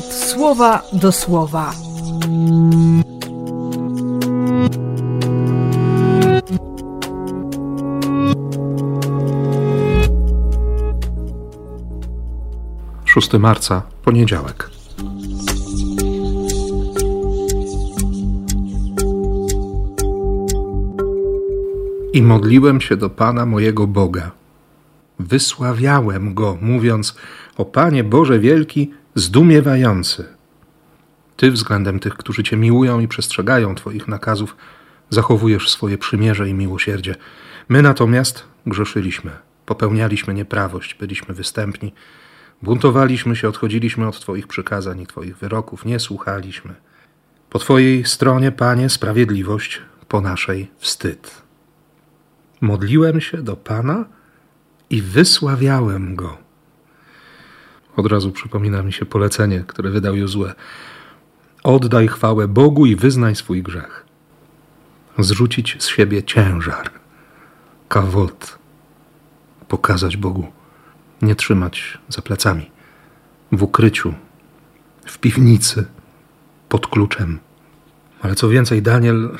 słowa do słowa. Szósty marca, poniedziałek. I modliłem się do Pana mojego Boga. Wysławiałem Go, mówiąc: O Panie Boże Wielki, zdumiewający. Ty względem tych, którzy Cię miłują i przestrzegają Twoich nakazów, zachowujesz swoje przymierze i miłosierdzie. My natomiast grzeszyliśmy, popełnialiśmy nieprawość, byliśmy występni, buntowaliśmy się, odchodziliśmy od Twoich przykazań i Twoich wyroków, nie słuchaliśmy. Po Twojej stronie, Panie, sprawiedliwość, po naszej wstyd. Modliłem się do Pana i wysławiałem Go. Od razu przypomina mi się polecenie, które wydał Jozue. Oddaj chwałę Bogu i wyznaj swój grzech. Zrzucić z siebie ciężar, kawot, pokazać Bogu, nie trzymać za plecami, w ukryciu, w piwnicy, pod kluczem. Ale co więcej, Daniel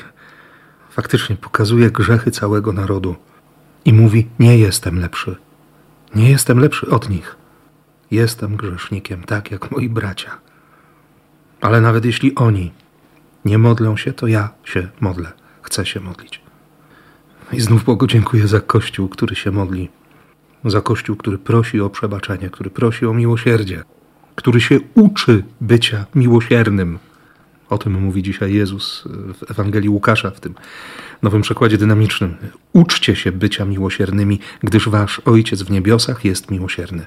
faktycznie pokazuje grzechy całego narodu i mówi: Nie jestem lepszy. Nie jestem lepszy od nich. Jestem grzesznikiem, tak jak moi bracia. Ale nawet jeśli oni nie modlą się, to ja się modlę. Chcę się modlić. I znów Bogu dziękuję za Kościół, który się modli. Za Kościół, który prosi o przebaczenie, który prosi o miłosierdzie, który się uczy bycia miłosiernym. O tym mówi dzisiaj Jezus w Ewangelii Łukasza, w tym nowym przekładzie dynamicznym. Uczcie się bycia miłosiernymi, gdyż wasz Ojciec w niebiosach jest miłosierny.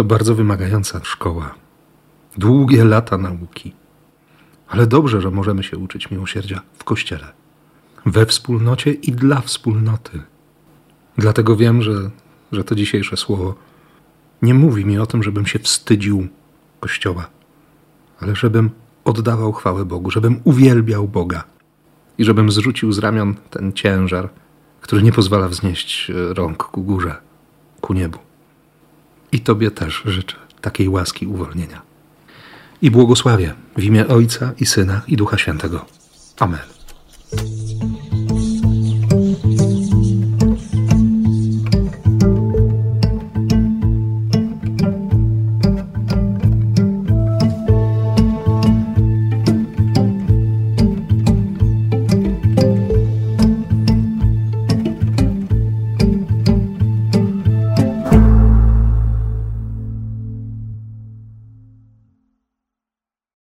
To bardzo wymagająca szkoła. Długie lata nauki. Ale dobrze, że możemy się uczyć miłosierdzia w kościele, we wspólnocie i dla wspólnoty. Dlatego wiem, że, że to dzisiejsze słowo nie mówi mi o tym, żebym się wstydził kościoła, ale żebym oddawał chwałę Bogu, żebym uwielbiał Boga i żebym zrzucił z ramion ten ciężar, który nie pozwala wznieść rąk ku górze, ku niebu. I Tobie też życzę takiej łaski uwolnienia. I błogosławię w imię Ojca i Syna i Ducha Świętego. Amen.